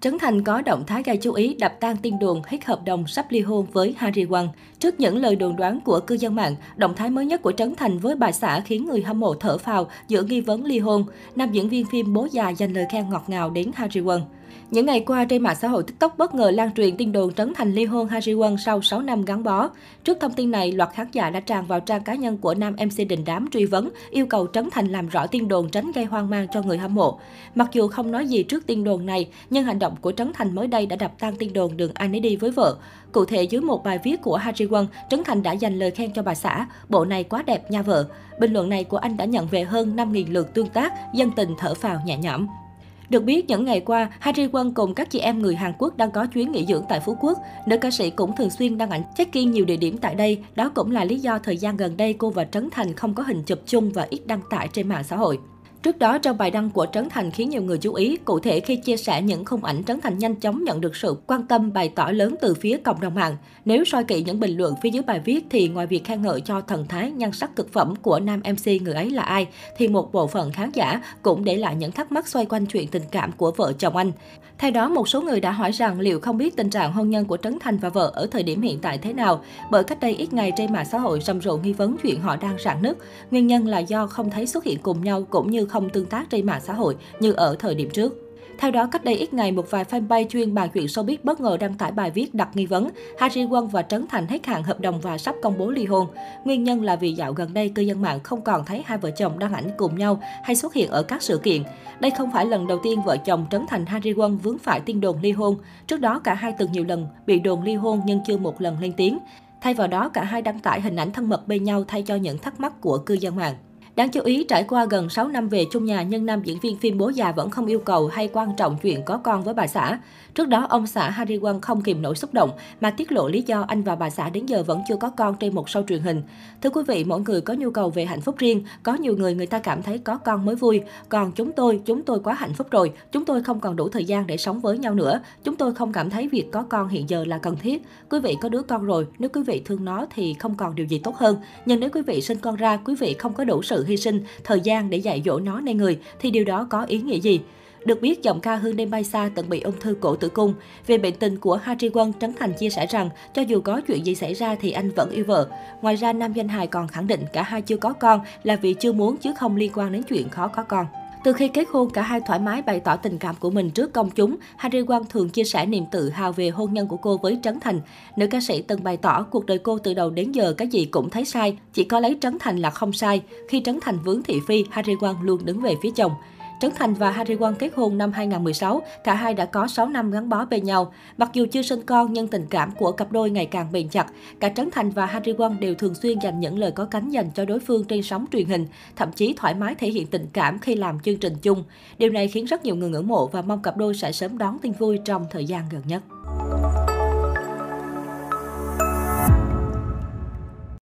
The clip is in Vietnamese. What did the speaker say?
Trấn Thành có động thái gây chú ý đập tan tin đồn hết hợp đồng sắp ly hôn với Harry Won. Trước những lời đồn đoán của cư dân mạng, động thái mới nhất của Trấn Thành với bà xã khiến người hâm mộ thở phào giữa nghi vấn ly hôn. Nam diễn viên phim Bố già dành lời khen ngọt ngào đến Harry Won. Những ngày qua, trên mạng xã hội TikTok bất ngờ lan truyền tin đồn Trấn Thành ly hôn Harry Won sau 6 năm gắn bó. Trước thông tin này, loạt khán giả đã tràn vào trang cá nhân của nam MC Đình Đám truy vấn, yêu cầu Trấn Thành làm rõ tin đồn tránh gây hoang mang cho người hâm mộ. Mặc dù không nói gì trước tin đồn này, nhưng hành động của Trấn Thành mới đây đã đập tan tin đồn đường ai nấy đi với vợ. Cụ thể dưới một bài viết của Harry Won, Trấn Thành đã dành lời khen cho bà xã, bộ này quá đẹp nha vợ. Bình luận này của anh đã nhận về hơn 5.000 lượt tương tác, dân tình thở phào nhẹ nhõm. Được biết, những ngày qua, Harry Won cùng các chị em người Hàn Quốc đang có chuyến nghỉ dưỡng tại Phú Quốc. Nữ ca sĩ cũng thường xuyên đăng ảnh check-in nhiều địa điểm tại đây. Đó cũng là lý do thời gian gần đây cô và Trấn Thành không có hình chụp chung và ít đăng tải trên mạng xã hội. Trước đó, trong bài đăng của Trấn Thành khiến nhiều người chú ý, cụ thể khi chia sẻ những khung ảnh Trấn Thành nhanh chóng nhận được sự quan tâm bày tỏ lớn từ phía cộng đồng mạng. Nếu soi kỹ những bình luận phía dưới bài viết thì ngoài việc khen ngợi cho thần thái nhan sắc cực phẩm của nam MC người ấy là ai, thì một bộ phận khán giả cũng để lại những thắc mắc xoay quanh chuyện tình cảm của vợ chồng anh. Thay đó, một số người đã hỏi rằng liệu không biết tình trạng hôn nhân của Trấn Thành và vợ ở thời điểm hiện tại thế nào, bởi cách đây ít ngày trên mạng xã hội rầm rộ nghi vấn chuyện họ đang rạn nứt. Nguyên nhân là do không thấy xuất hiện cùng nhau cũng như không tương tác trên mạng xã hội như ở thời điểm trước. Theo đó, cách đây ít ngày, một vài fanpage chuyên bàn chuyện showbiz bất ngờ đăng tải bài viết đặt nghi vấn Harry Won và Trấn Thành hết hạn hợp đồng và sắp công bố ly hôn. Nguyên nhân là vì dạo gần đây, cư dân mạng không còn thấy hai vợ chồng đăng ảnh cùng nhau hay xuất hiện ở các sự kiện. Đây không phải lần đầu tiên vợ chồng Trấn Thành Harry Won vướng phải tin đồn ly hôn. Trước đó, cả hai từng nhiều lần bị đồn ly hôn nhưng chưa một lần lên tiếng. Thay vào đó, cả hai đăng tải hình ảnh thân mật bên nhau thay cho những thắc mắc của cư dân mạng. Đáng chú ý, trải qua gần 6 năm về chung nhà, nhưng nam diễn viên phim Bố già vẫn không yêu cầu hay quan trọng chuyện có con với bà xã. Trước đó, ông xã Harry Won không kìm nổi xúc động mà tiết lộ lý do anh và bà xã đến giờ vẫn chưa có con trên một show truyền hình. Thưa quý vị, mỗi người có nhu cầu về hạnh phúc riêng. Có nhiều người người ta cảm thấy có con mới vui. Còn chúng tôi, chúng tôi quá hạnh phúc rồi. Chúng tôi không còn đủ thời gian để sống với nhau nữa. Chúng tôi không cảm thấy việc có con hiện giờ là cần thiết. Quý vị có đứa con rồi, nếu quý vị thương nó thì không còn điều gì tốt hơn. Nhưng nếu quý vị sinh con ra, quý vị không có đủ sự hy sinh, thời gian để dạy dỗ nó nên người, thì điều đó có ý nghĩa gì? Được biết, giọng ca Hương đêm bay xa từng bị ung thư cổ tử cung. Về bệnh tình của Harry Won, Trấn Thành chia sẻ rằng, cho dù có chuyện gì xảy ra thì anh vẫn yêu vợ. Ngoài ra, nam danh hài còn khẳng định cả hai chưa có con là vì chưa muốn chứ không liên quan đến chuyện khó có con. Từ khi kết hôn, cả hai thoải mái bày tỏ tình cảm của mình trước công chúng. Harry Won thường chia sẻ niềm tự hào về hôn nhân của cô với Trấn Thành. Nữ ca sĩ từng bày tỏ cuộc đời cô từ đầu đến giờ cái gì cũng thấy sai, chỉ có lấy Trấn Thành là không sai. Khi Trấn Thành vướng thị phi, Harry Won luôn đứng về phía chồng. Trấn Thành và Harry Won kết hôn năm 2016, cả hai đã có 6 năm gắn bó bên nhau. Mặc dù chưa sinh con nhưng tình cảm của cặp đôi ngày càng bền chặt. Cả Trấn Thành và Harry Won đều thường xuyên dành những lời có cánh dành cho đối phương trên sóng truyền hình, thậm chí thoải mái thể hiện tình cảm khi làm chương trình chung. Điều này khiến rất nhiều người ngưỡng mộ và mong cặp đôi sẽ sớm đón tin vui trong thời gian gần nhất.